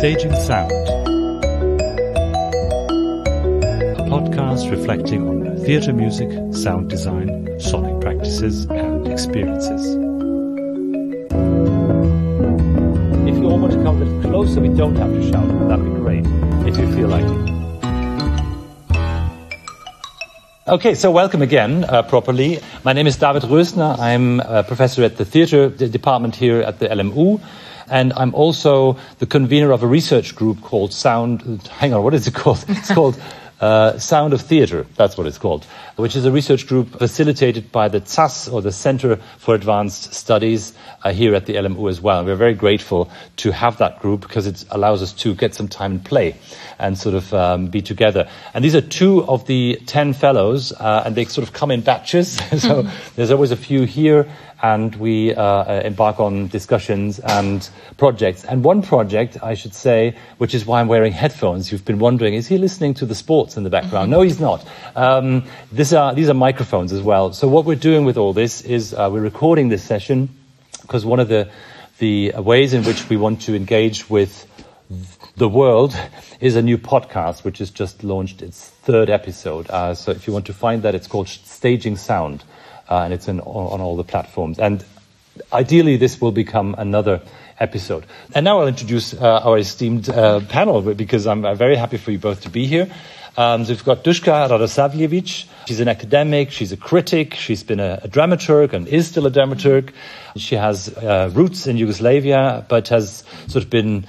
Staging Sound, a podcast reflecting on theatre music, sound design, sonic practices, and experiences. If you all want to come a little closer, we don't have to shout. That'd be great if you feel like it. Okay, so welcome again uh, properly. My name is David Rösner. I'm a professor at the theatre department here at the LMU. And I'm also the convener of a research group called Sound. Hang on, what is it called? It's called uh, Sound of Theatre. That's what it's called, which is a research group facilitated by the ZAS or the Center for Advanced Studies uh, here at the LMU as well. And we're very grateful to have that group because it allows us to get some time and play and sort of um, be together. And these are two of the 10 fellows, uh, and they sort of come in batches. so there's always a few here and we uh, uh, embark on discussions and projects. And one project, I should say, which is why I'm wearing headphones. You've been wondering, is he listening to the sports in the background? no, he's not. Um, are, these are microphones as well. So what we're doing with all this is uh, we're recording this session because one of the, the ways in which we want to engage with the world is a new podcast which has just launched its third episode. Uh, so if you want to find that, it's called Staging Sound uh, and it's in, on all the platforms. And ideally, this will become another episode. And now I'll introduce uh, our esteemed uh, panel because I'm very happy for you both to be here. Um, so we've got Duška Radosavljević. She's an academic, she's a critic, she's been a, a dramaturg and is still a dramaturg. She has uh, roots in Yugoslavia, but has sort of been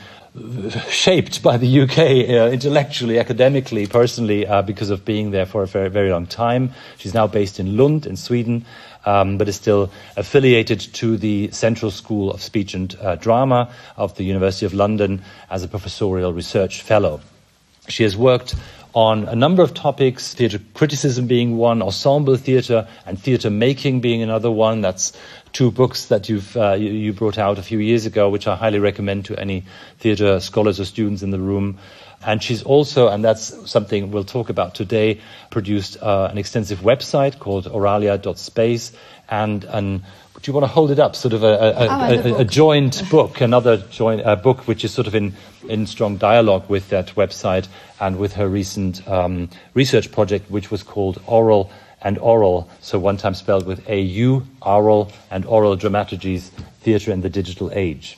shaped by the UK uh, intellectually, academically, personally, uh, because of being there for a very, very long time. She's now based in Lund, in Sweden, um, but is still affiliated to the Central School of Speech and uh, Drama of the University of London as a professorial research fellow. She has worked on a number of topics, theatre criticism being one, ensemble theatre and theatre making being another one. That's two books that you've uh, you, you, brought out a few years ago, which I highly recommend to any theatre scholars or students in the room. And she's also, and that's something we'll talk about today, produced uh, an extensive website called auralia.space and an do you want to hold it up? Sort of a, a, oh, a, a joint book, another joint uh, book, which is sort of in, in strong dialogue with that website and with her recent um, research project, which was called Oral and Oral, so one time spelled with A-U, Aural and Oral Dramaturgies, Theatre in the Digital Age.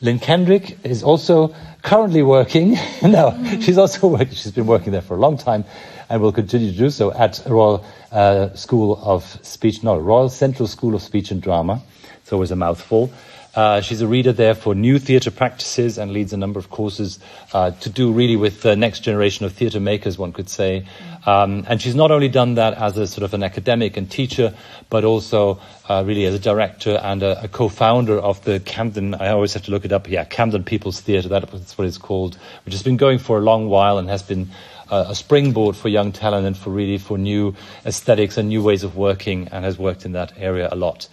Lynne Kendrick is also currently working, no, she's also working, she's been working there for a long time and will continue to do so at Royal uh, School of Speech, no, Royal Central School of Speech and Drama. It's always a mouthful. Uh, she's a reader there for new theatre practices and leads a number of courses uh, to do really with the next generation of theatre makers, one could say. Um, and she's not only done that as a sort of an academic and teacher, but also uh, really as a director and a, a, co-founder of the Camden, I always have to look it up, yeah, Camden People's Theatre, that's what it's called, which has been going for a long while and has been uh, a springboard for young talent and for really for new aesthetics and new ways of working and has worked in that area a lot.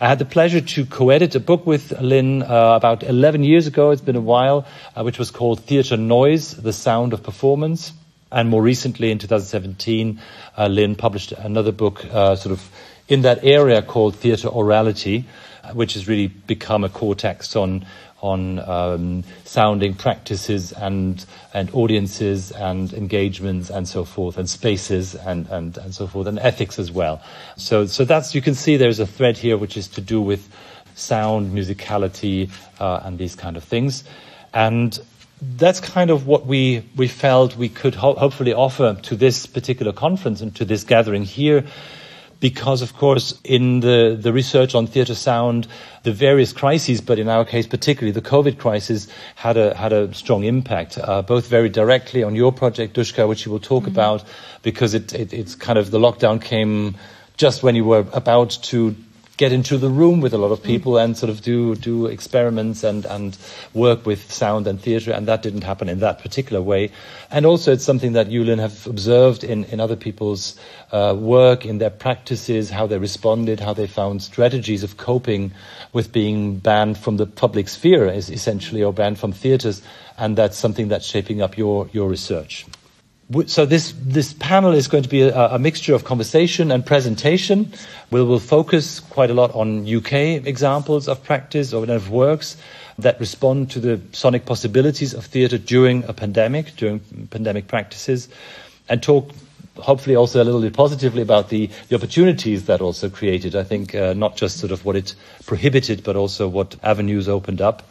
I had the pleasure to co-edit a book with Lynne uh, about 11 years ago. It's been a while, uh, which was called Theatre Noise: The Sound of Performance. And more recently, in 2017, uh, Lynne published another book, uh, sort of in that area called Theatre Aurality, uh, which has really become a core text on on um, sounding practices and and audiences and engagements and so forth and spaces and, and, and so forth and ethics as well. So so that's you can see there's a thread here which is to do with sound, musicality, uh, and these kind of things, and that's kind of what we we felt we could ho- hopefully offer to this particular conference and to this gathering here because, of course, in the, the research on theatre sound, the various crises, but in our case particularly the COVID crisis, had a, had a strong impact, uh, both very directly on your project, Duška, which you will talk mm-hmm. about, because it, it, it's kind of the lockdown came just when you were about to get into the room with a lot of people and sort of do do experiments and and work with sound and theatre and that didn't happen in that particular way. And also it's something that you Lynne have observed in in other people's uh, work in their practices how they responded how they found strategies of coping with being banned from the public sphere is essentially or banned from theatres and that's something that's shaping up your your research so this this panel is going to be a, a, mixture of conversation and presentation. We will focus quite a lot on UK examples of practice or of works that respond to the sonic possibilities of theatre during a pandemic, during pandemic practices, and talk hopefully also a little bit positively about the, the opportunities that also created. I think uh, not just sort of what it prohibited, but also what avenues opened up.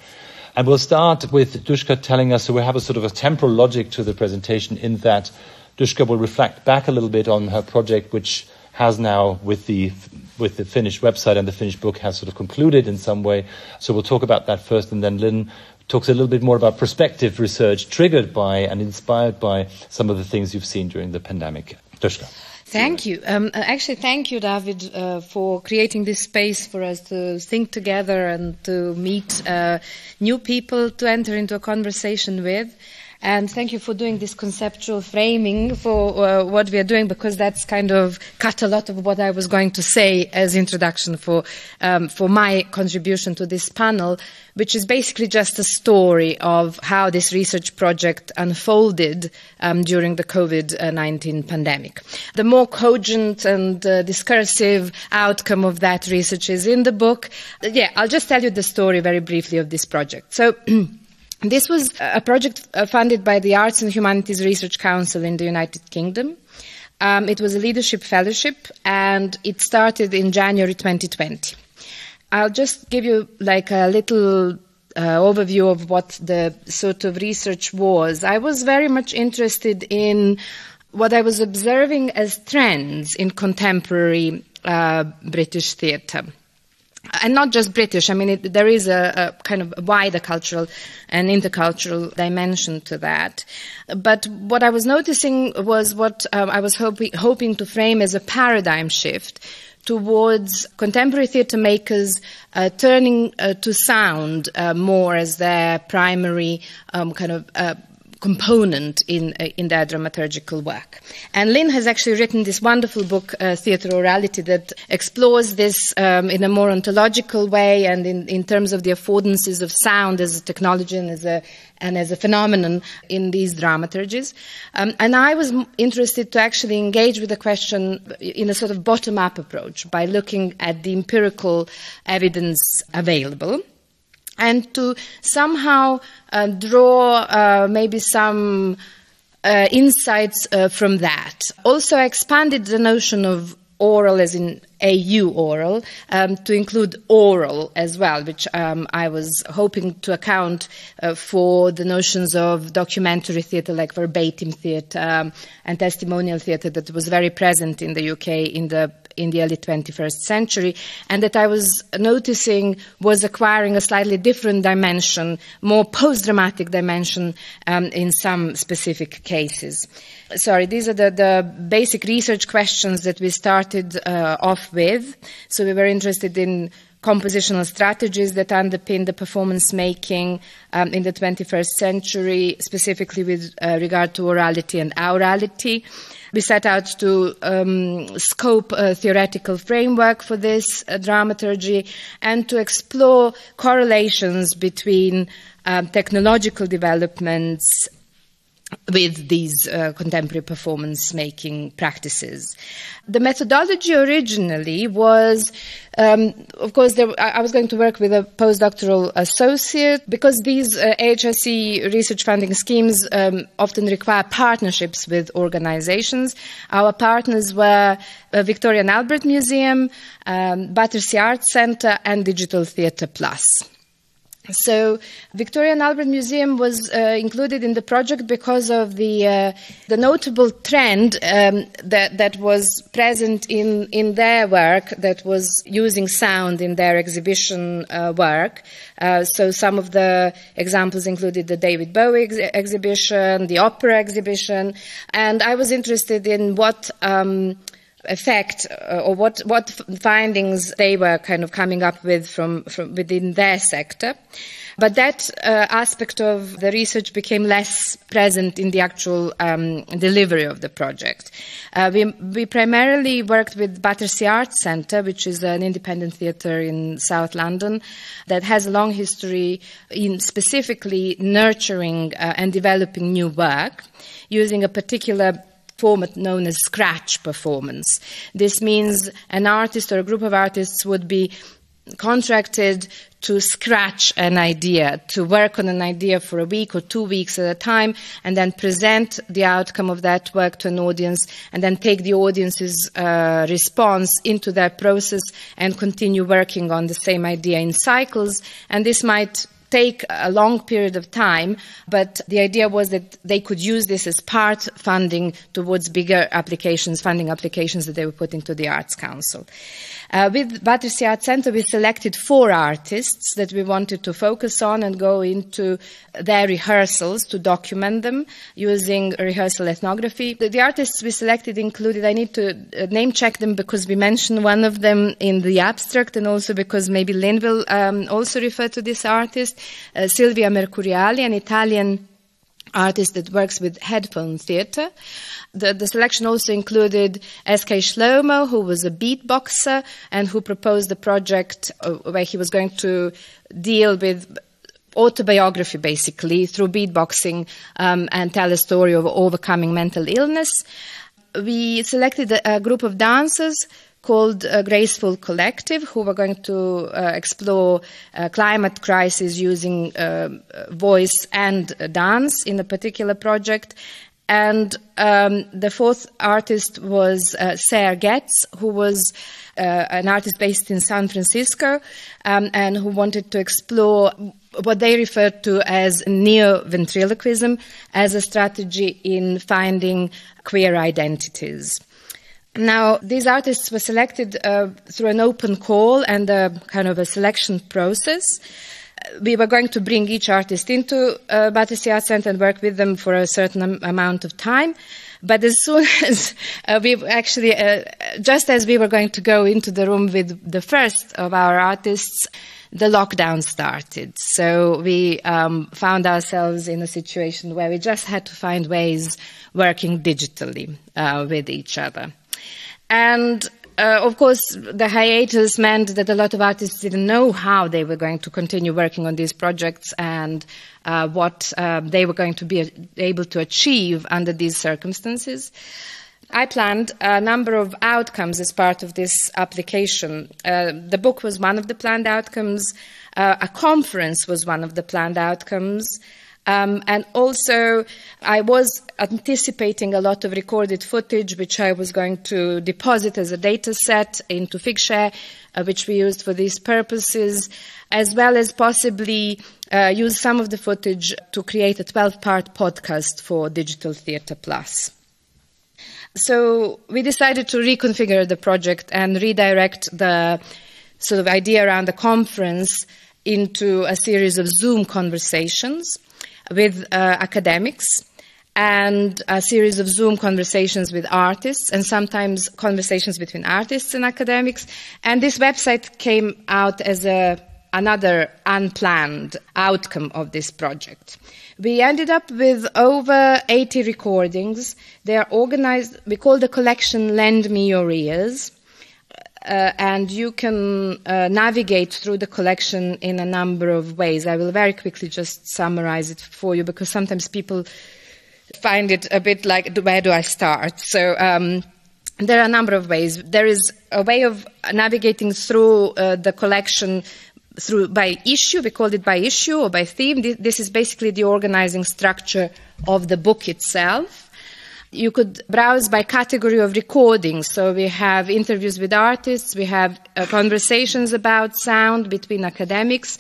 And we'll start with Duška telling us, so we have a sort of a temporal logic to the presentation in that Duška will reflect back a little bit on her project, which has now, with the with the finished website and the finished book, has sort of concluded in some way. So we'll talk about that first, and then Lynne talks a little bit more about prospective research triggered by and inspired by some of the things you've seen during the pandemic. Duška. Thank you. Um, uh, actually, thank you, David, uh, for creating this space for us to think together and to meet uh, new people to enter into a conversation with. And thank you for doing this conceptual framing for uh, what we are doing, because that's kind of cut a lot of what I was going to say as introduction for um, for my contribution to this panel, which is basically just a story of how this research project unfolded um, during the COVID-19 pandemic. The more cogent and uh, discursive outcome of that research is in the book. Yeah, I'll just tell you the story very briefly of this project. So. This was a project uh, funded by the Arts and Humanities Research Council in the United Kingdom. Um, it was a leadership fellowship and it started in January 2020. I'll just give you like a little uh, overview of what the sort of research was. I was very much interested in what I was observing as trends in contemporary uh, British theatre and not just British. I mean, it, there is a, a, kind of wider cultural and intercultural dimension to that. But what I was noticing was what um, I was hoping, to frame as a paradigm shift towards contemporary theatre makers uh, turning uh, to sound uh, more as their primary um, kind of uh, component in uh, in their dramaturgical work. And Lynne has actually written this wonderful book, uh, Theatre Aurality, that explores this um, in a more ontological way and in, in terms of the affordances of sound as a technology and as a and as a phenomenon in these dramaturgies. Um, and I was interested to actually engage with the question in a sort of bottom up approach by looking at the empirical evidence available and to somehow uh, draw uh, maybe some uh, insights uh, from that. Also expanded the notion of oral as in AU oral um, to include oral as well, which um, I was hoping to account uh, for the notions of documentary theatre like verbatim theatre um, and testimonial theatre that was very present in the UK in the in the early 21st century, and that I was noticing was acquiring a slightly different dimension, more post dramatic dimension um, in some specific cases. Sorry, these are the, the basic research questions that we started uh, off with. So we were interested in compositional strategies that underpin the performance making um, in the 21st century, specifically with uh, regard to orality and aurality. We set out to um, scope a theoretical framework for this uh, dramaturgy and to explore correlations between um, technological developments with these uh, contemporary performance making practices. The methodology originally was, um, of course, there, I was going to work with a postdoctoral associate because these uh, research funding schemes um, often require partnerships with organizations. Our partners were uh, Victoria and Albert Museum, um, Battersea Arts Centre, and Digital Theatre Plus. So, Victoria and Albert Museum was uh, included in the project because of the uh, the notable trend um, that that was present in in their work that was using sound in their exhibition uh, work. Uh, so, some of the examples included the David Bowie ex- exhibition, the opera exhibition, and I was interested in what. Um, effect uh, or what what findings they were kind of coming up with from, from within their sector. But that uh, aspect of the research became less present in the actual um, delivery of the project. Uh, we, we, primarily worked with Battersea Arts Centre, which is an independent theatre in South London that has a long history in specifically nurturing uh, and developing new work using a particular format known as scratch performance. This means an artist or a group of artists would be contracted to scratch an idea, to work on an idea for a week or two weeks at a time, and then present the outcome of that work to an audience, and then take the audience's uh, response into that process and continue working on the same idea in cycles. And this might take a long period of time, but the idea was that they could use this as part funding towards bigger applications, funding applications that they were putting to the Arts Council. Uh, with Art Centre, we selected four artists that we wanted to focus on and go into their rehearsals to document them using rehearsal ethnography. The, the artists we selected included, I need to uh, name check them because we mentioned one of them in the abstract and also because maybe Lynne will um, also refer to this artist, uh, Silvia Mercuriali, an Italian artist that works with headphone theater. The, the, selection also included S.K. Shlomo, who was a beatboxer and who proposed a project uh, where he was going to deal with autobiography, basically, through beatboxing um, and tell a story of overcoming mental illness. We selected a, a group of dancers called uh, Gracefool Collective, who were going to uh, explore uh, climate crisis using uh, voice and dance in a particular project. And um, the fourth artist was uh, Sarah Getz, who was uh, an artist based in San Francisco um, and who wanted to explore what they referred to as neo ventriloquism as a strategy in finding queer identities. Now, these artists were selected uh, through an open call and a kind of a selection process. We were going to bring each artist into uh, Battersea Art Centre and work with them for a certain amount of time. But as soon as uh, we actually, uh, just as we were going to go into the room with the first of our artists, the lockdown started. So we um, found ourselves in a situation where we just had to find ways working digitally uh, with each other. And uh, of course, the hiatus meant that a lot of artists didn't know how they were going to continue working on these projects and uh, what uh, they were going to be able to achieve under these circumstances. I planned a number of outcomes as part of this application. Uh, the book was one of the planned outcomes. Uh, a conference was one of the planned outcomes. Um, and also, I was anticipating a lot of recorded footage, which I was going to deposit as a data set into Figshare, uh, which we used for these purposes, as well as possibly uh, use some of the footage to create a 12 part podcast for Digital Theatre Plus. So we decided to reconfigure the project and redirect the sort of idea around the conference into a series of Zoom conversations with uh, academics and a series of Zoom conversations with artists and sometimes conversations between artists and academics. And this website came out as a, another unplanned outcome of this project. We ended up with over 80 recordings. They are organized, we call the collection Lend Me Your Ears uh, and you can uh, navigate through the collection in a number of ways. I will very quickly just summarize it for you because sometimes people find it a bit like, where do I start? So, um, there are a number of ways. There is a way of navigating through uh, the collection through by issue. We called it by issue or by theme. This is basically the organizing structure of the book itself. You could browse by category of recordings. So we have interviews with artists, we have uh, conversations about sound between academics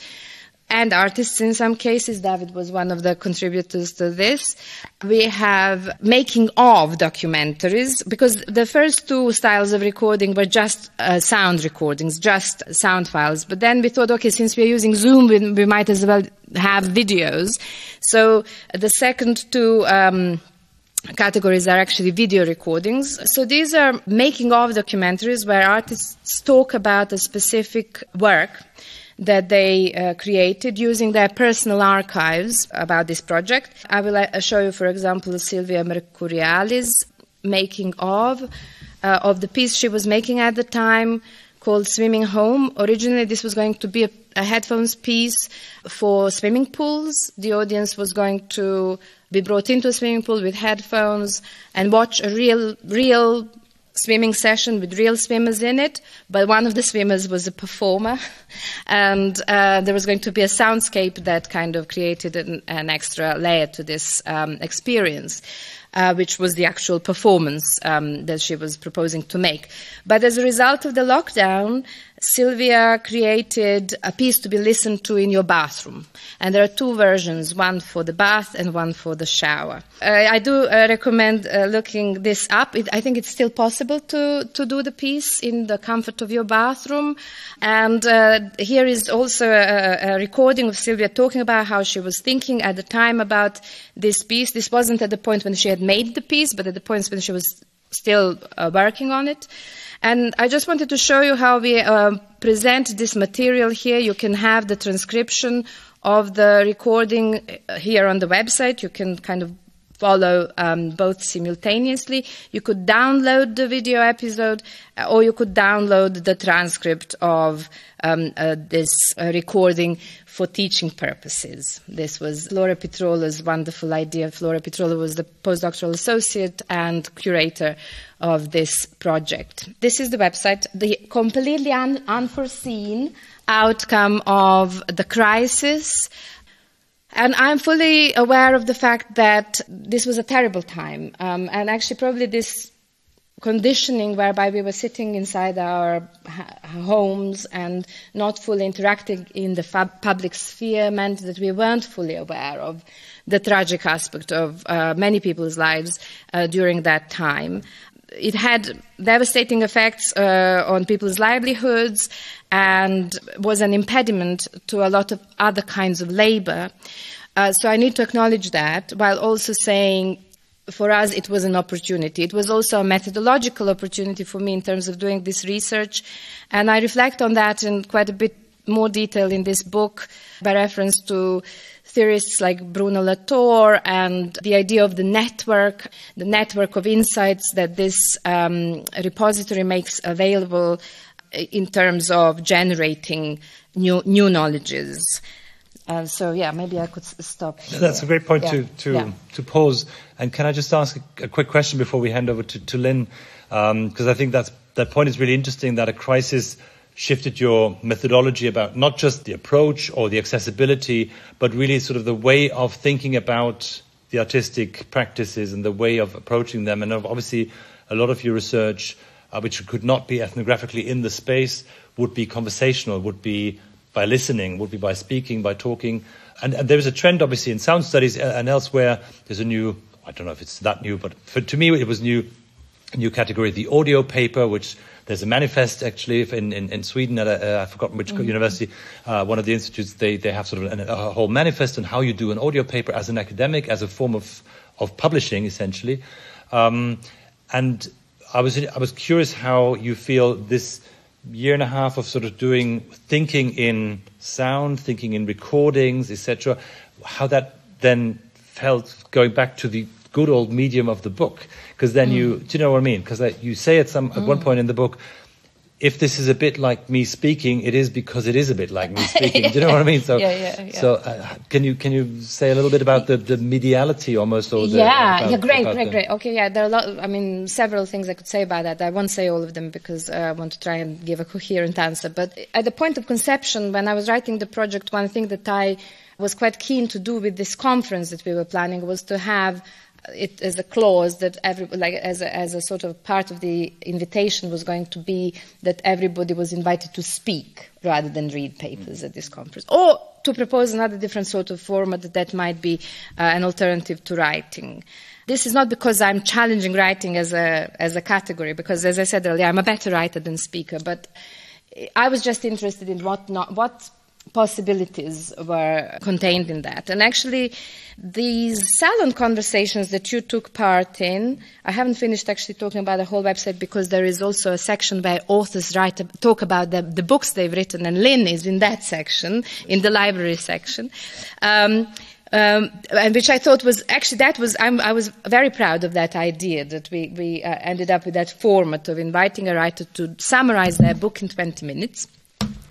and artists in some cases. David was one of the contributors to this. We have making of documentaries because the first two styles of recording were just uh, sound recordings, just sound files. But then we thought, okay, since we're using Zoom, we, we might as well have videos. So the second two um, categories are actually video recordings. So these are making of documentaries where artists talk about a specific work that they uh, created using their personal archives about this project. I will uh, show you, for example, Silvia Mercuriali's making of uh, of the piece she was making at the time called Swimming Home. Originally, this was going to be a, a headphones piece for swimming pools. The audience was going to be brought into a swimming pool with headphones and watch a real, real swimming session with real swimmers in it, but one of the swimmers was a performer, and uh, there was going to be a soundscape that kind of created an, an extra layer to this um, experience. Uh, which was the actual performance um, that she was proposing to make. But as a result of the lockdown, Silvia created a piece to be listened to in your bathroom. And there are two versions, one for the bath and one for the shower. Uh, I do uh, recommend uh, looking this up. It, I think it's still possible to, to do the piece in the comfort of your bathroom. And uh, here is also a, a recording of Silvia talking about how she was thinking at the time about this piece. This wasn't at the point when she had made the piece, but at the point when she was still uh, working on it. And I just wanted to show you how we uh, present this material here. You can have the transcription of the recording uh, here on the website. You can kind of follow um, both simultaneously. You could download the video episode uh, or you could download the transcript of um, uh, this uh, recording for teaching purposes. This was Flora Pitrolo's wonderful idea. Flora Pitrolo was the postdoctoral associate and curator of this project. This is the website, the completely un- unforeseen outcome of the crisis. And I'm fully aware of the fact that this was a terrible time. Um, and actually, probably this conditioning whereby we were sitting inside our homes and not fully interacting in the public sphere meant that we weren't fully aware of the tragic aspect of uh, many people's lives uh, during that time. It had devastating effects uh, on people's livelihoods and was an impediment to a lot of other kinds of labor. Uh, so I need to acknowledge that while also saying for us, it was an opportunity. It was also a methodological opportunity for me in terms of doing this research. And I reflect on that in quite a bit more detail in this book by reference to theorists like Bruno Latour and the idea of the network, the network of insights that this um, repository makes available in terms of generating new, new knowledges. Uh, so yeah, maybe I could stop. Here. That's a great point yeah. to to, yeah. to pause. And can I just ask a, a quick question before we hand over to, to Lynne? Because um, I think that's that point is really interesting. That a crisis shifted your methodology about not just the approach or the accessibility, but really sort of the way of thinking about the artistic practices and the way of approaching them. And obviously, a lot of your research, uh, which could not be ethnographically in the space, would be conversational, would be by listening, would be by speaking, by talking. And, and there is a trend, obviously, in sound studies and elsewhere. There's a new, I don't know if it's that new, but for, to me, it was new, new category, the audio paper, which there's a manifest actually in, in, in Sweden at a, uh, I've forgotten which mm-hmm. university, uh, one of the institutes, they, they have sort of an, a whole manifest on how you do an audio paper as an academic, as a form of, of publishing, essentially. Um, and I was, I was curious how you feel this year and a half of sort of doing thinking in sound, thinking in recordings, etc. How that then felt going back to the good old medium of the book, because then mm. you, do you know what I mean? Because you say at some at one mm. point in the book, if this is a bit like me speaking, it is because it is a bit like me speaking. Do you know what I mean? So, yeah, yeah, yeah. so uh, can you can you say a little bit about the, the mediality almost, or the, yeah, about, yeah, great, great, great. Okay, yeah, there are a lot. I mean, several things I could say about that. I won't say all of them because uh, I want to try and give a coherent answer. But at the point of conception, when I was writing the project, one thing that I was quite keen to do with this conference that we were planning was to have it as a clause that every like as a, as a sort of part of the invitation was going to be that everybody was invited to speak rather than read papers at this conference. Or to propose another different sort of format that, might be uh, an alternative to writing. This is not because I'm challenging writing as a as a category because as I said earlier I'm a better writer than speaker but I was just interested in what not what possibilities were contained in that. And actually, these salon conversations that you took part in, I haven't finished actually talking about the whole website because there is also a section where authors write, talk about the, the books they've written, and Lynne is in that section, in the library section. Um, um, and which I thought was actually that was I'm, i was very proud of that idea that we we uh, ended up with that format of inviting a writer to summarize their book in 20 minutes.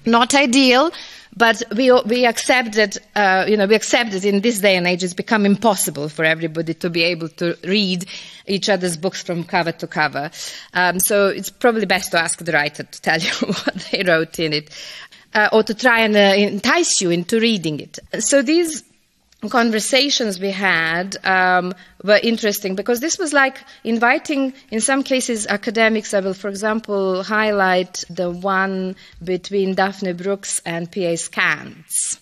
Not ideal, but we, we accept that, uh, you know, we accept that in this day and age it's become impossible for everybody to be able to read each other's books from cover to cover. Um, so it's probably best to ask the writer to tell you what they wrote in it. Uh, or to try and uh, entice you into reading it. So these conversations we had um, were interesting because this was like inviting, in some cases, academics. I will, for example, highlight the one between Daphne Brooks and P.A. Skantze.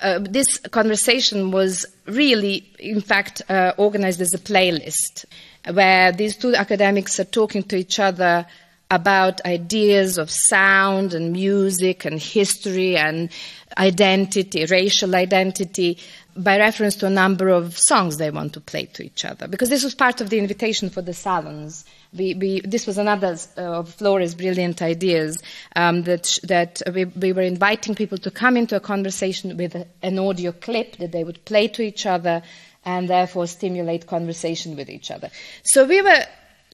Uh, this conversation was really, in fact, uh, organized as a playlist where these two academics are talking to each other about ideas of sound and music and history and identity, racial identity, by reference to a number of songs they want to play to each other. Because this was part of the invitation for the salons. We, we, this was another uh, of Flora's brilliant ideas um, that, that we, we, were inviting people to come into a conversation with an audio clip that they would play to each other and therefore stimulate conversation with each other. So we were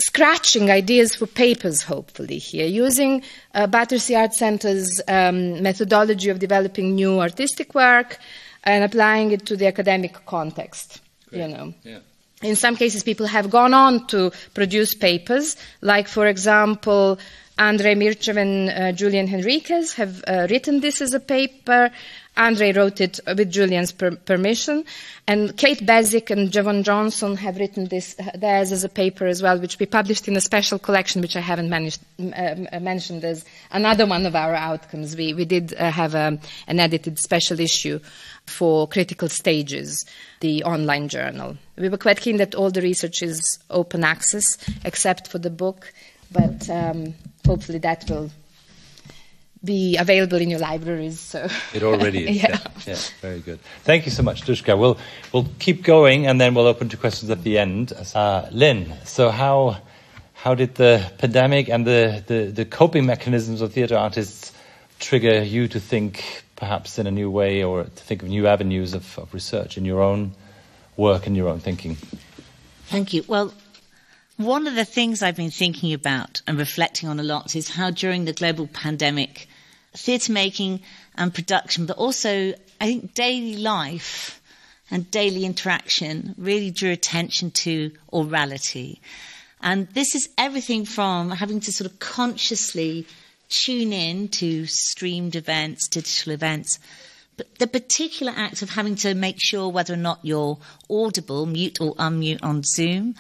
scratching ideas for papers, hopefully, here, using uh, Battersea Art Centre's um, methodology of developing new artistic work and applying it to the academic context, Great. you know. Yeah. In some cases, people have gone on to produce papers, like, for example, Andrei Mirchev and uh, Julian Henriques have uh, written this as a paper. Andre wrote it with Julian's per- permission. And Kate Basic and Javon Johnson have written this theirs as a paper as well, which we published in a special collection, which I haven't managed, uh, mentioned as another one of our outcomes. We, we did uh, have a, um, an edited special issue for critical stages, the online journal. We were quite keen that all the research is open access, except for the book, but um, hopefully that will be available in your libraries. So it already is. yeah. yeah. yeah, very good. Thank you so much, Duška. We'll we'll keep going, and then we'll open to questions at the end. Uh, Lynne, so how how did the pandemic and the, the, the coping mechanisms of theatre artists trigger you to think perhaps in a new way, or to think of new avenues of, of research in your own work and your own thinking? Thank you. Well, one of the things I've been thinking about and reflecting on a lot is how during the global pandemic, theatre making and production, but also I think daily life and daily interaction really drew attention to aurality. And this is everything from having to sort of consciously tune in to streamed events, digital events, but the particular act of having to make sure whether or not you're audible, mute or unmute on Zoom,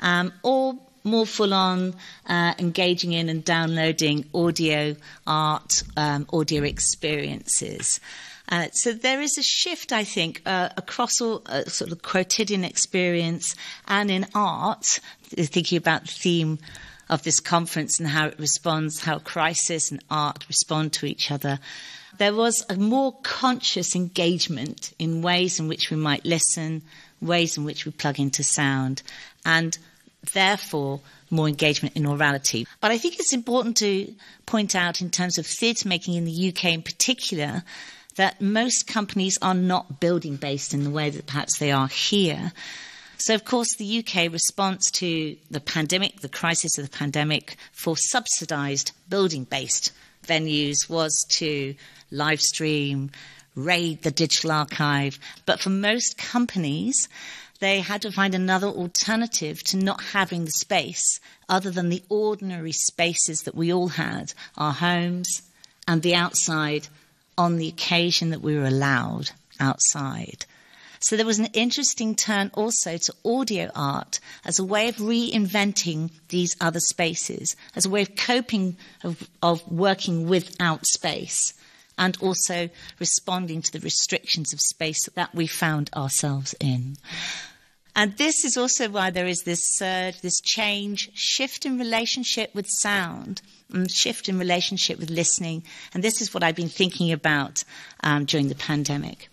um, or more full on uh, engaging in and downloading audio art, um, audio experiences. Uh, so there is a shift, I think, uh, across all uh, sort of quotidian experience and in art, thinking about the theme of this conference and how it responds, how crisis and art respond to each other. There was a more conscious engagement in ways in which we might listen, ways in which we plug into sound, and therefore more engagement in aurality. But I think it's important to point out in terms of theatre making in the UK in particular that most companies are not building based in the way that perhaps they are here. So, of course, the UK response to the pandemic, the crisis of the pandemic, for subsidised building based venues was to live stream, raid the digital archive. But for most companies, they had to find another alternative to not having the space other than the ordinary spaces that we all had our homes and the outside on the occasion that we were allowed outside. So there was an interesting turn also to audio art as a way of reinventing these other spaces, as a way of coping, of, of working without space, and also responding to the restrictions of space that we found ourselves in. And this is also why there is this surge, this change, shift in relationship with sound, and shift in relationship with listening. And this is what I've been thinking about um, during the pandemic.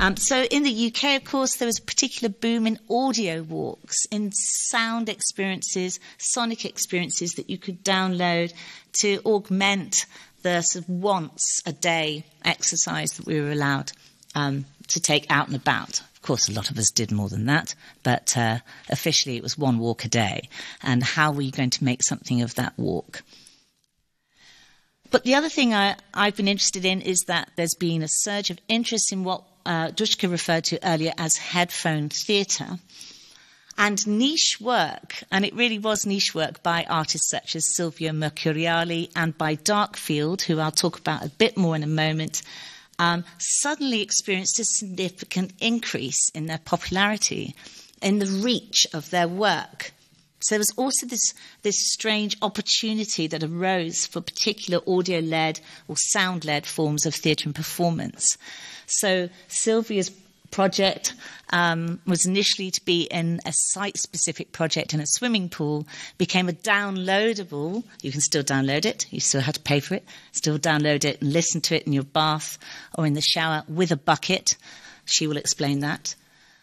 Um, so in the UK, of course, there was a particular boom in audio walks, in sound experiences, sonic experiences that you could download to augment the sort of once a day exercise that we were allowed um, to take out and about. Course, a lot of us did more than that, but uh, officially it was one walk a day. And how were you going to make something of that walk? But the other thing I, have been interested in is that there's been a surge of interest in what uh, Duška referred to earlier as headphone theatre. And niche work, and it really was niche work by artists such as Silvia Mercuriali and by Darkfield, who I'll talk about a bit more in a moment, um, suddenly experienced a significant increase in their popularity, in the reach of their work. So there was also this, this strange opportunity that arose for particular audio led or sound led forms of theatre and performance. So Silvia's project um, was initially to be in a site specific project in a swimming pool, became a downloadable. You can still download it, you still have to pay for it, still download it and listen to it in your bath or in the shower with a bucket. She will explain that.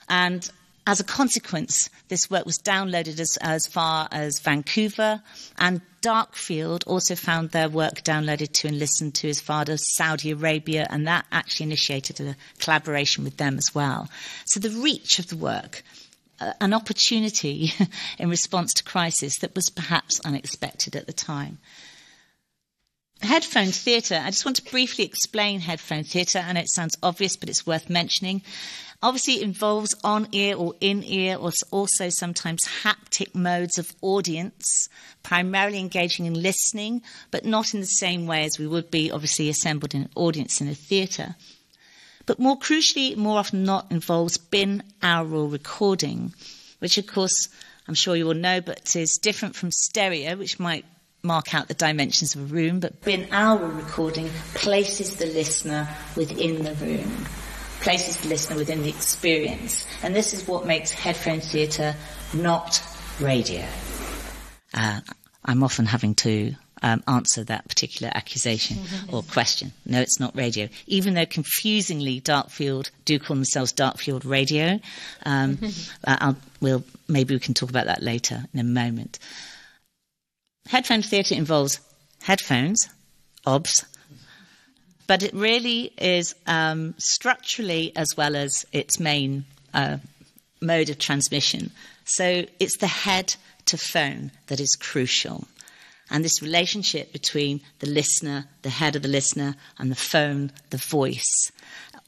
And as a consequence, this work was downloaded as, as far as Vancouver, and Darkfield also found their work downloaded to and listened to as far as Saudi Arabia, and that actually initiated a collaboration with them as well. So the reach of the work, uh, an opportunity in response to crisis that was perhaps unexpected at the time. Headphone theatre. I just want to briefly explain headphone theatre. I know it sounds obvious, but it's worth mentioning. Obviously, it involves on ear or in ear, or also sometimes haptic modes of audience, primarily engaging in listening, but not in the same way as we would be obviously assembled in an audience in a theatre. But more crucially, more often not involves binaural recording, which of course I'm sure you all know, but is different from stereo, which might mark out the dimensions of a room, but binaural recording places the listener within the room places the listener within the experience. And this is what makes headphone theatre not radio. Uh, I'm often having to um, answer that particular accusation or question. No, it's not radio. Even though confusingly Darkfield do call themselves Darkfield Radio. Um, uh, we'll, maybe we can talk about that later in a moment. Headphone theatre involves headphones, OBS, but it really is um, structurally as well as its main uh, mode of transmission. So it's the head to phone that is crucial. And this relationship between the listener, the head of the listener, and the phone, the voice,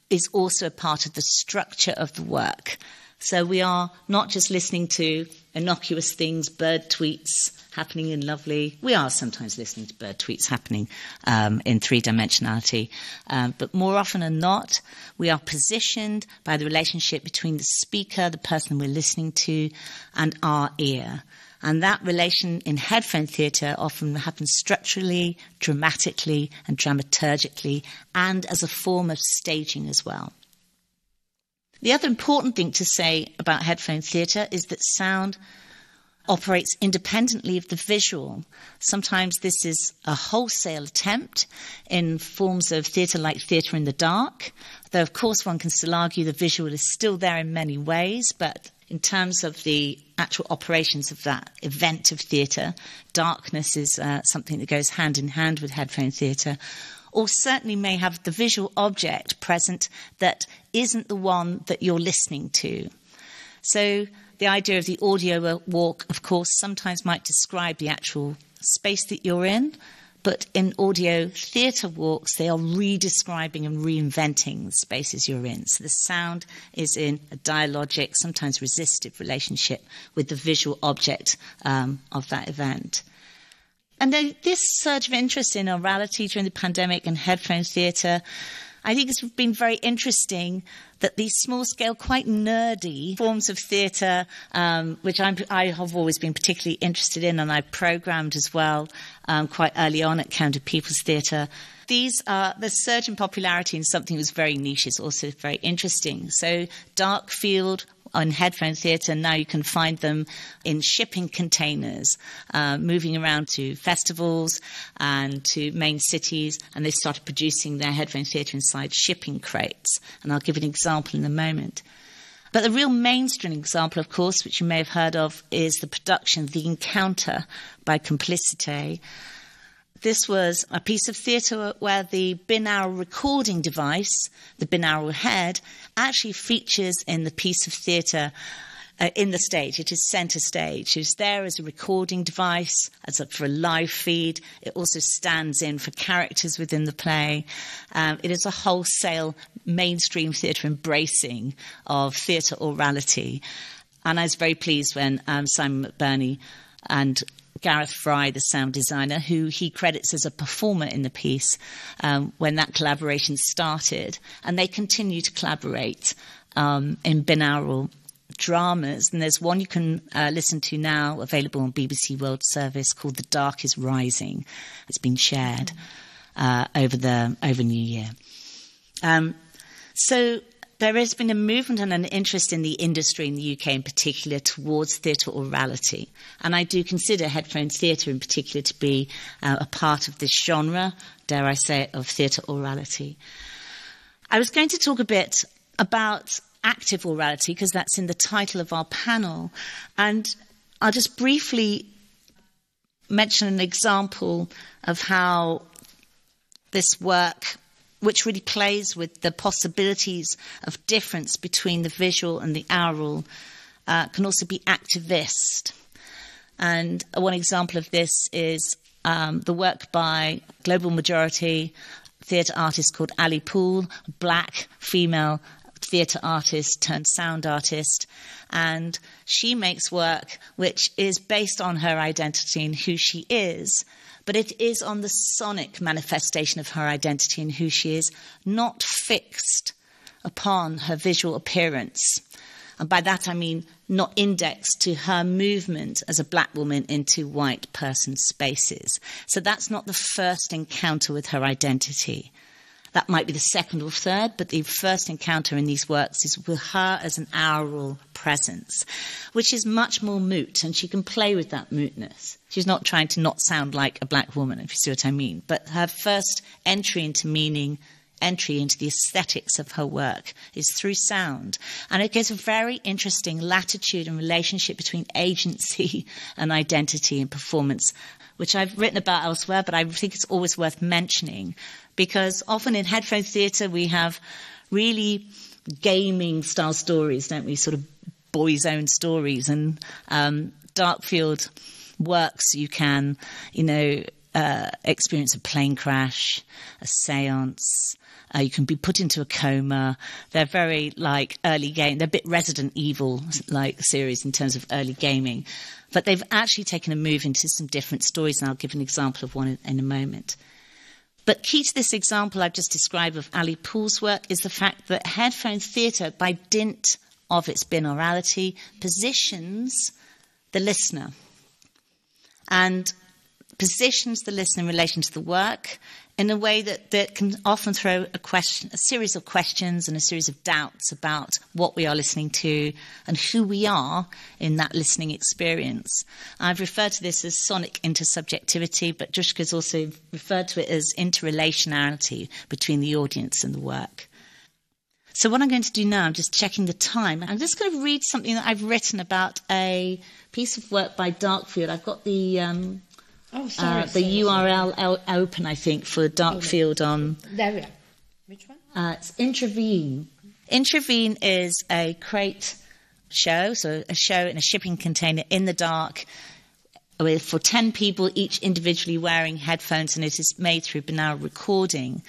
is also a part of the structure of the work. So we are not just listening to innocuous things, bird tweets, happening in lovely. We are sometimes listening to bird tweets happening um, in three dimensionality, um, but more often than not, we are positioned by the relationship between the speaker, the person we're listening to, and our ear. And that relation in headphone theatre often happens structurally, dramatically, and dramaturgically, and as a form of staging as well. The other important thing to say about headphone theatre is that sound operates independently of the visual. Sometimes this is a wholesale attempt in forms of theatre like theatre in the dark, though of course one can still argue the visual is still there in many ways, but in terms of the actual operations of that event of theatre, darkness is uh, something that goes hand in hand with headphone theatre or certainly may have the visual object present that isn't the one that you're listening to. So the idea of the audio walk, of course, sometimes might describe the actual space that you're in, but in audio theatre walks, they are redescribing and reinventing the spaces you're in. So the sound is in a dialogic, sometimes resistive relationship with the visual object um, of that event. And this surge of interest in aurality during the pandemic and headphone theatre I think it's been very interesting that these small scale, quite nerdy forms of theatre, um, which I'm, i have always been particularly interested in and I programmed as well um, quite early on at Camden People's Theatre. These are the surge in popularity in something that was very niche is also very interesting. So Darkfield on headphone theatre. Now you can find them in shipping containers, uh, moving around to festivals and to main cities. And they started producing their headphone theatre inside shipping crates. And I'll give an example in a moment. But the real mainstream example, of course, which you may have heard of, is the production The Encounter by Complicité. This was a piece of theatre where the binaural recording device, the binaural head, actually features in the piece of theatre uh, in the stage. It is centre stage. It's there as a recording device, as a, for a live feed. It also stands in for characters within the play. Um, it is a wholesale mainstream theatre embracing of theatre aurality. And I was very pleased when um, Simon McBurney and Gareth Fry, the sound designer, who he credits as a performer in the piece um, when that collaboration started. And they continue to collaborate um, in binaural dramas. And there's one you can uh, listen to now, available on BBC World Service, called The Dark is Rising. It's been shared uh, over the over New Year. Um, so there has been a movement and an interest in the industry in the UK in particular towards theatre aurality. And I do consider headphones theatre in particular to be uh, a part of this genre, dare I say of theatre aurality. I was going to talk a bit about active aurality because that's in the title of our panel. And I'll just briefly mention an example of how this work which really plays with the possibilities of difference between the visual and the aural, uh, can also be activist. And one example of this is um, the work by global majority theatre artist called Ali Pool, black female theatre artist turned sound artist. And she makes work which is based on her identity and who she is but it is on the sonic manifestation of her identity and who she is, not fixed upon her visual appearance. And by that I mean not indexed to her movement as a black woman into white person spaces. So that's not the first encounter with her identity. That might be the second or third, but the first encounter in these works is with her as an aural presence, which is much more moot, and she can play with that mootness. She's not trying to not sound like a black woman, if you see what I mean. But her first entry into meaning entry into the aesthetics of her work is through sound. And it gives a very interesting latitude and relationship between agency and identity and performance, which I've written about elsewhere, but I think it's always worth mentioning because often in headphone theatre we have really gaming style stories, don't we? Sort of boys' own stories. And um, Darkfield works, you can, you know, uh, experience a plane crash, a seance. Uh, you can be put into a coma. They're very like early game. They're a bit Resident Evil like series in terms of early gaming, but they've actually taken a move into some different stories, and I'll give an example of one in, a moment. But key to this example I've just described of Ali Pool's work is the fact that headphone theatre, by dint of its binaurality, positions the listener and positions the listener in relation to the work in a way that, that can often throw a question, a series of questions and a series of doubts about what we are listening to and who we are in that listening experience. I've referred to this as sonic intersubjectivity, but Duška's also referred to it as interrelationality between the audience and the work. So what I'm going to do now, I'm just checking the time. I'm just going to read something that I've written about a piece of work by Darkfield. I've got the um, Oh, sorry. uh, the URL open, I think, for Darkfield on. There we are. Which one? Uh, it's Intravene. Intravene is a crate show, so a show in a shipping container in the dark with for 10 people, each individually wearing headphones, and it is made through binaural recording.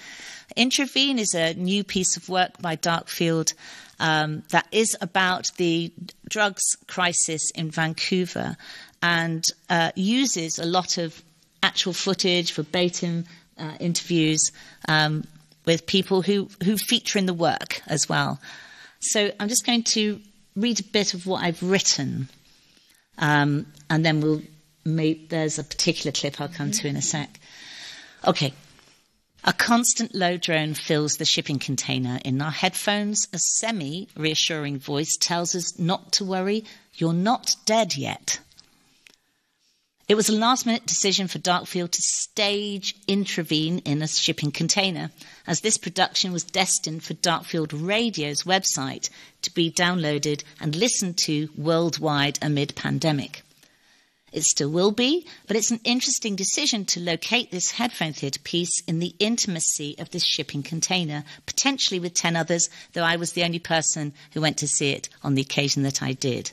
Intravene is a new piece of work by Darkfield um, that is about the drugs crisis in Vancouver and uh, uses a lot of actual footage, verbatim uh, interviews um, with people who, who feature in the work as well. So I'm just going to read a bit of what I've written, um, and then we'll. Make, there's a particular clip I'll come to in a sec. Okay. A constant low drone fills the shipping container. In our headphones, a semi reassuring voice tells us not to worry, you're not dead yet. It was a last minute decision for Darkfield to stage Intravene in a shipping container, as this production was destined for Darkfield Radio's website to be downloaded and listened to worldwide amid pandemic. It still will be, but it's an interesting decision to locate this headphone theatre piece in the intimacy of this shipping container, potentially with 10 others, though I was the only person who went to see it on the occasion that I did.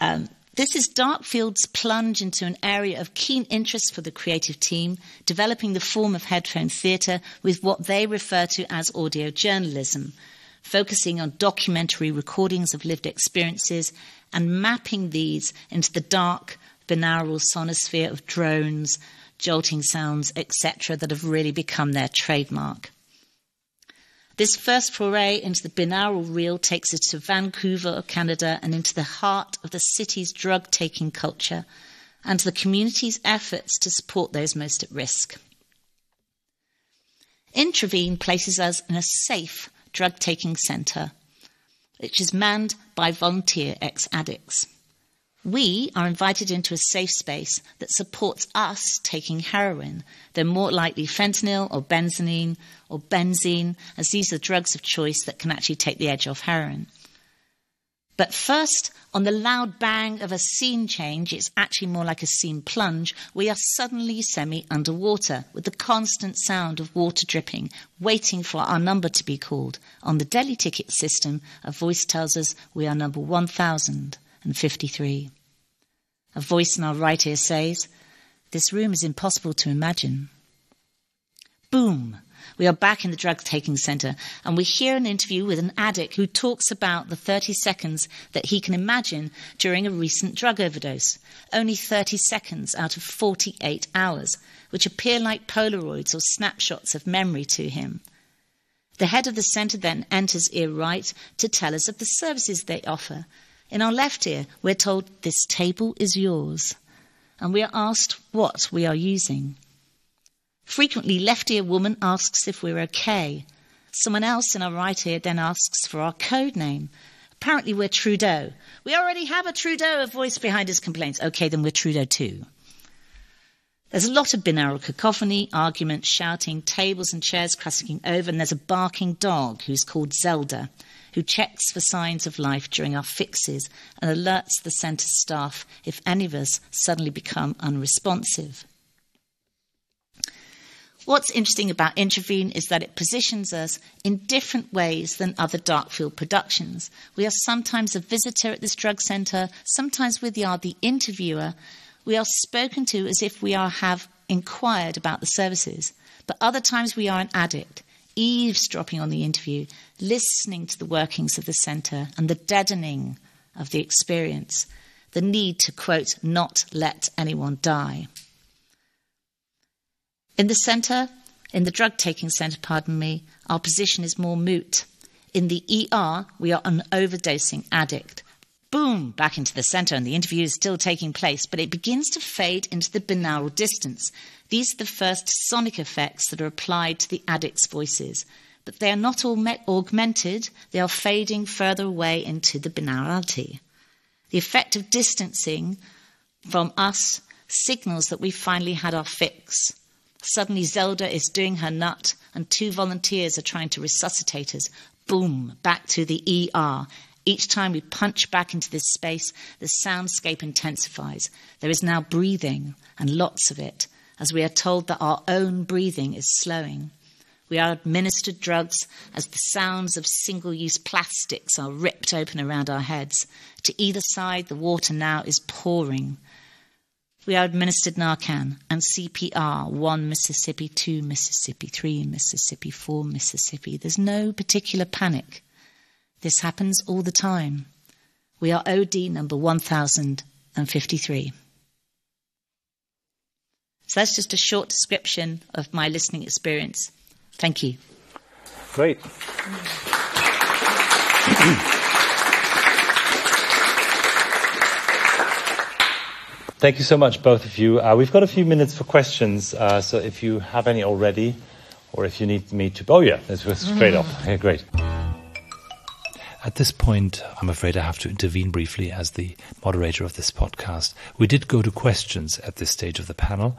Um, this is Darkfield's plunge into an area of keen interest for the creative team, developing the form of headphone theatre with what they refer to as audio journalism, focusing on documentary recordings of lived experiences and mapping these into the dark, binaural sonosphere of drones, jolting sounds, etc., that have really become their trademark. This first foray into the binaural reel takes us to Vancouver, Canada, and into the heart of the city's drug taking culture and to the community's efforts to support those most at risk. Intravene places us in a safe drug taking centre which is manned by volunteer ex addicts. We are invited into a safe space that supports us taking heroin. They're more likely fentanyl or benzene or benzene, as these are drugs of choice that can actually take the edge off heroin. But first, on the loud bang of a scene change, it's actually more like a scene plunge, we are suddenly semi underwater with the constant sound of water dripping, waiting for our number to be called. On the deli ticket system, a voice tells us we are number 1053. A voice in our right ear says, This room is impossible to imagine. Boom! We are back in the drug taking center and we hear an interview with an addict who talks about the 30 seconds that he can imagine during a recent drug overdose. Only 30 seconds out of 48 hours, which appear like Polaroids or snapshots of memory to him. The head of the center then enters ear right to tell us of the services they offer. In our left ear, we're told this table is yours, and we are asked what we are using. Frequently, left ear woman asks if we're okay. Someone else in our right ear then asks for our code name. Apparently, we're Trudeau. We already have a Trudeau, a voice behind us complains. Okay, then we're Trudeau too. There's a lot of binaural cacophony, arguments, shouting, tables and chairs crashing over, and there's a barking dog who's called Zelda, who checks for signs of life during our fixes and alerts the centre staff if any of us suddenly become unresponsive. What's interesting about Intravene is that it positions us in different ways than other Darkfield productions. We are sometimes a visitor at this drug centre, sometimes we are the interviewer. We are spoken to as if we are, have inquired about the services, but other times we are an addict, eavesdropping on the interview, listening to the workings of the centre and the deadening of the experience, the need to, quote, not let anyone die. In the centre, in the drug taking centre, pardon me, our position is more moot. In the ER, we are an overdosing addict. Boom, back into the centre, and the interview is still taking place, but it begins to fade into the binaural distance. These are the first sonic effects that are applied to the addict's voices, but they are not all augmented, they are fading further away into the binaurality. The effect of distancing from us signals that we finally had our fix. Suddenly, Zelda is doing her nut, and two volunteers are trying to resuscitate us. Boom, back to the ER. Each time we punch back into this space, the soundscape intensifies. There is now breathing, and lots of it, as we are told that our own breathing is slowing. We are administered drugs as the sounds of single use plastics are ripped open around our heads. To either side, the water now is pouring we are administered Narcan and CPR 1 Mississippi, 2 Mississippi, 3 Mississippi, 4 Mississippi. There's no particular panic. This happens all the time. We are OD number 1053. So that's just a short description of my listening experience. Thank you. Great. Thank you so much, both of you. Uh, we've got a few minutes for questions, uh, so if you have any already, or if you need me to. Oh, yeah, let's go straight off. Yeah, great. At this point, I'm afraid I have to intervene briefly as the moderator of this podcast. We did go to questions at this stage of the panel,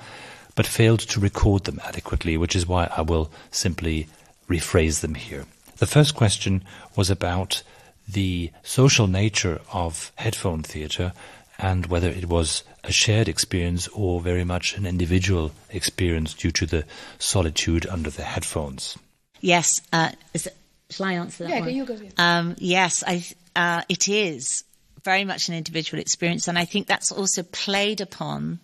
but failed to record them adequately, which is why I will simply rephrase them here. The first question was about the social nature of headphone theatre and whether it was a shared experience or very much an individual experience due to the solitude under the headphones. Yes. Uh, shall I answer that yeah, one? can you go? Um, yes, I, uh, it is very much an individual experience, and I think that's also played upon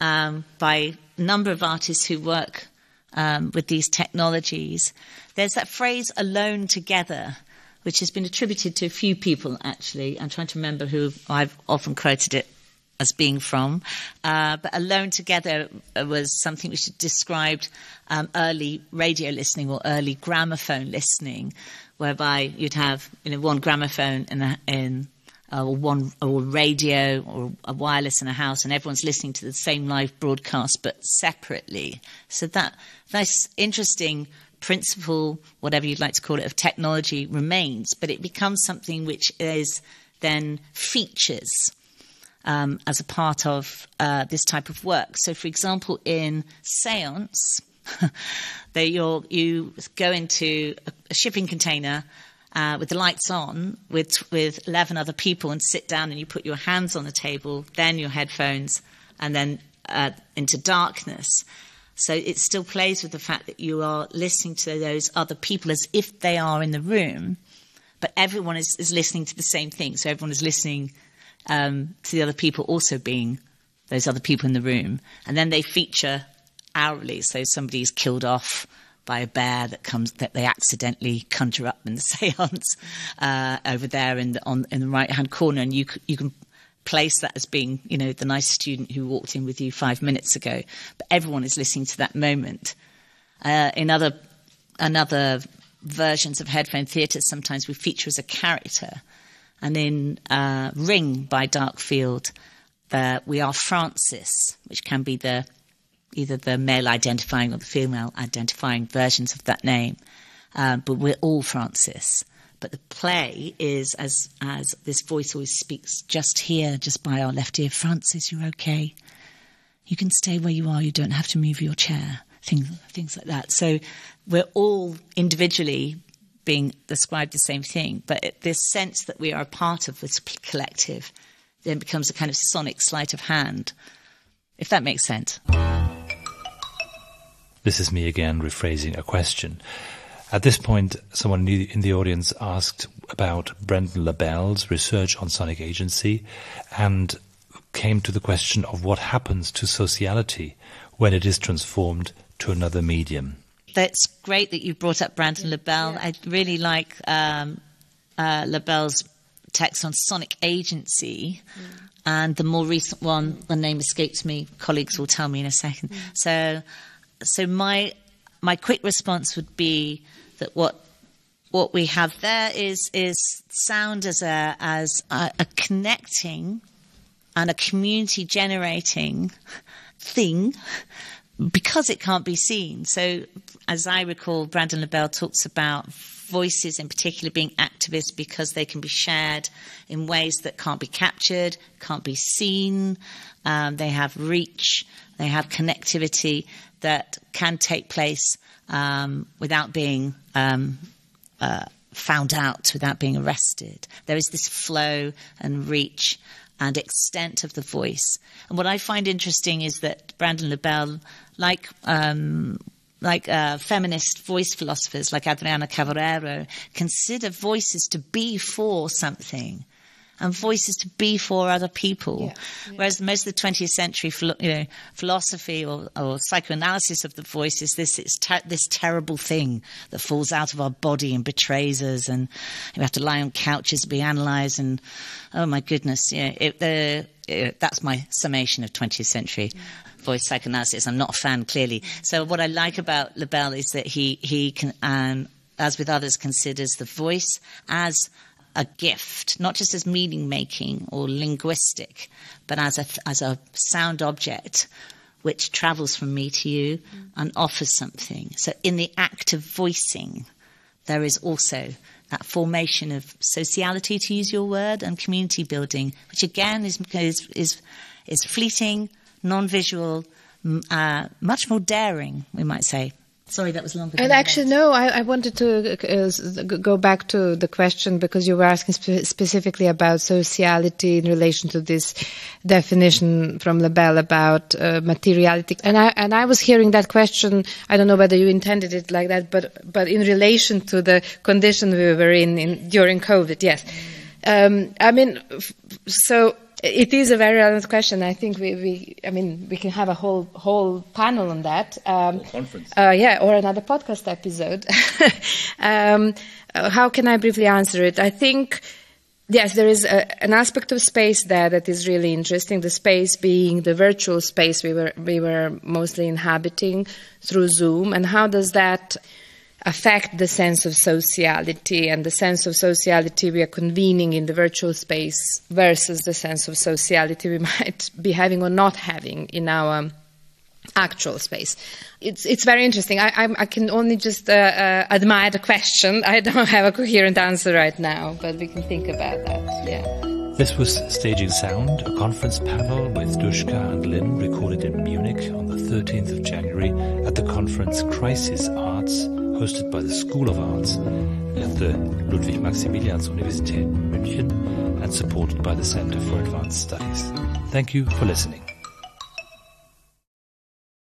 um, by a number of artists who work um, with these technologies. There's that phrase "alone together." which has been attributed to a few people, actually. I'm trying to remember who I've often quoted it as being from. Uh, but Alone Together was something which described um, early radio listening or early gramophone listening, whereby you'd have you know one gramophone in, a, in uh, one or radio or a wireless in a house, and everyone's listening to the same live broadcast but separately. So that that's interesting principle, whatever you'd like to call it, of technology remains, but it becomes something which is then features um, as a part of uh, this type of work. So, for example, in seance, you go into a shipping container uh, with the lights on with with 11 other people and sit down and you put your hands on the table, then your headphones, and then uh, into darkness. So it still plays with the fact that you are listening to those other people as if they are in the room, but everyone is, is listening to the same thing. So everyone is listening um, to the other people also being those other people in the room. And then they feature hourly. So somebody is killed off by a bear that comes that they accidentally conjure up in the séance uh, over there in the on in the right hand corner, and you you can place that as being, you know, the nice student who walked in with you five minutes ago. But everyone is listening to that moment. Uh, in other, another versions of headphone theatre, sometimes we feature as a character. And in uh, Ring by Darkfield, we are Francis, which can be the either the male identifying or the female identifying versions of that name. Uh, but we're all Francis. But the play is as as this voice always speaks just here, just by our left ear. Francis, you're okay. You can stay where you are. You don't have to move your chair. Things things like that. So we're all individually being described the same thing, but this sense that we are a part of this collective then becomes a kind of sonic sleight of hand, if that makes sense. This is me again rephrasing a question. At this point, someone in the audience asked about Brandon LaBelle's research on sonic agency and came to the question of what happens to sociality when it is transformed to another medium. That's great that you brought up Brandon LaBelle. Yeah. I really like um, uh, LaBelle's text on sonic agency. Mm. And the more recent one, the name escapes me. Colleagues will tell me in a second. Mm. So, so my my quick response would be that what what we have there is is sound as a as a, a connecting and a community generating thing because it can't be seen. So, as I recall, Brandon LaBelle talks about voices in particular being activists because they can be shared in ways that can't be captured, can't be seen. Um, they have reach, they have connectivity that can take place um, without being um, uh, found out, without being arrested. There is this flow and reach and extent of the voice. And what I find interesting is that Brandon LaBelle, like um, like uh, feminist voice philosophers like Adriana Cavarero, consider voices to be for something and voices to be for other people. Yeah, yeah. Whereas most of the 20th century you know, philosophy or, or, psychoanalysis of the voice is this, ter- this terrible thing that falls out of our body and betrays us, and we have to lie on couches, to be analysed, and oh my goodness, yeah, it, the, that's my summation of 20th century. Yeah voice psychoanalysis. I'm not a fan, clearly. So what I like about LaBelle is that he he can, um, as with others, considers the voice as a gift, not just as meaning making or linguistic, but as a, as a sound object which travels from me to you mm. and offers something. So in the act of voicing, there is also that formation of sociality, to use your word, and community building, which again is, is, is, is fleeting, non-visual, uh, much more daring, we might say. Sorry, that was longer. And actually, no, I, I, wanted to uh, go back to the question because you were asking spe- specifically about sociality in relation to this definition from LaBelle about uh, materiality. And I and I was hearing that question. I don't know whether you intended it like that, but but in relation to the condition we were in, in during COVID, yes. Um, I mean, so it is a very relevant question. I think we, we, I mean, we can have a whole whole panel on that. Um, conference. Uh, yeah, or another podcast episode. um, how can I briefly answer it? I think. Yes, there is a, an aspect of space there that is really interesting. The space being the virtual space we were we were mostly inhabiting through Zoom, and how does that affect the sense of sociality and the sense of sociality we are convening in the virtual space versus the sense of sociality we might be having or not having in our actual space. It's it's very interesting. I I'm, i can only just uh, uh, admire the question. I don't have a coherent answer right now, but we can think about that. Yeah. This was Staging Sound, a conference panel with Duška and Lynne recorded in Munich on the 13th of January at the conference Crisis Arts hosted by the School of Arts at the Ludwig-Maximilians-Universität München and supported by the Center for Advanced Studies. Thank you for listening.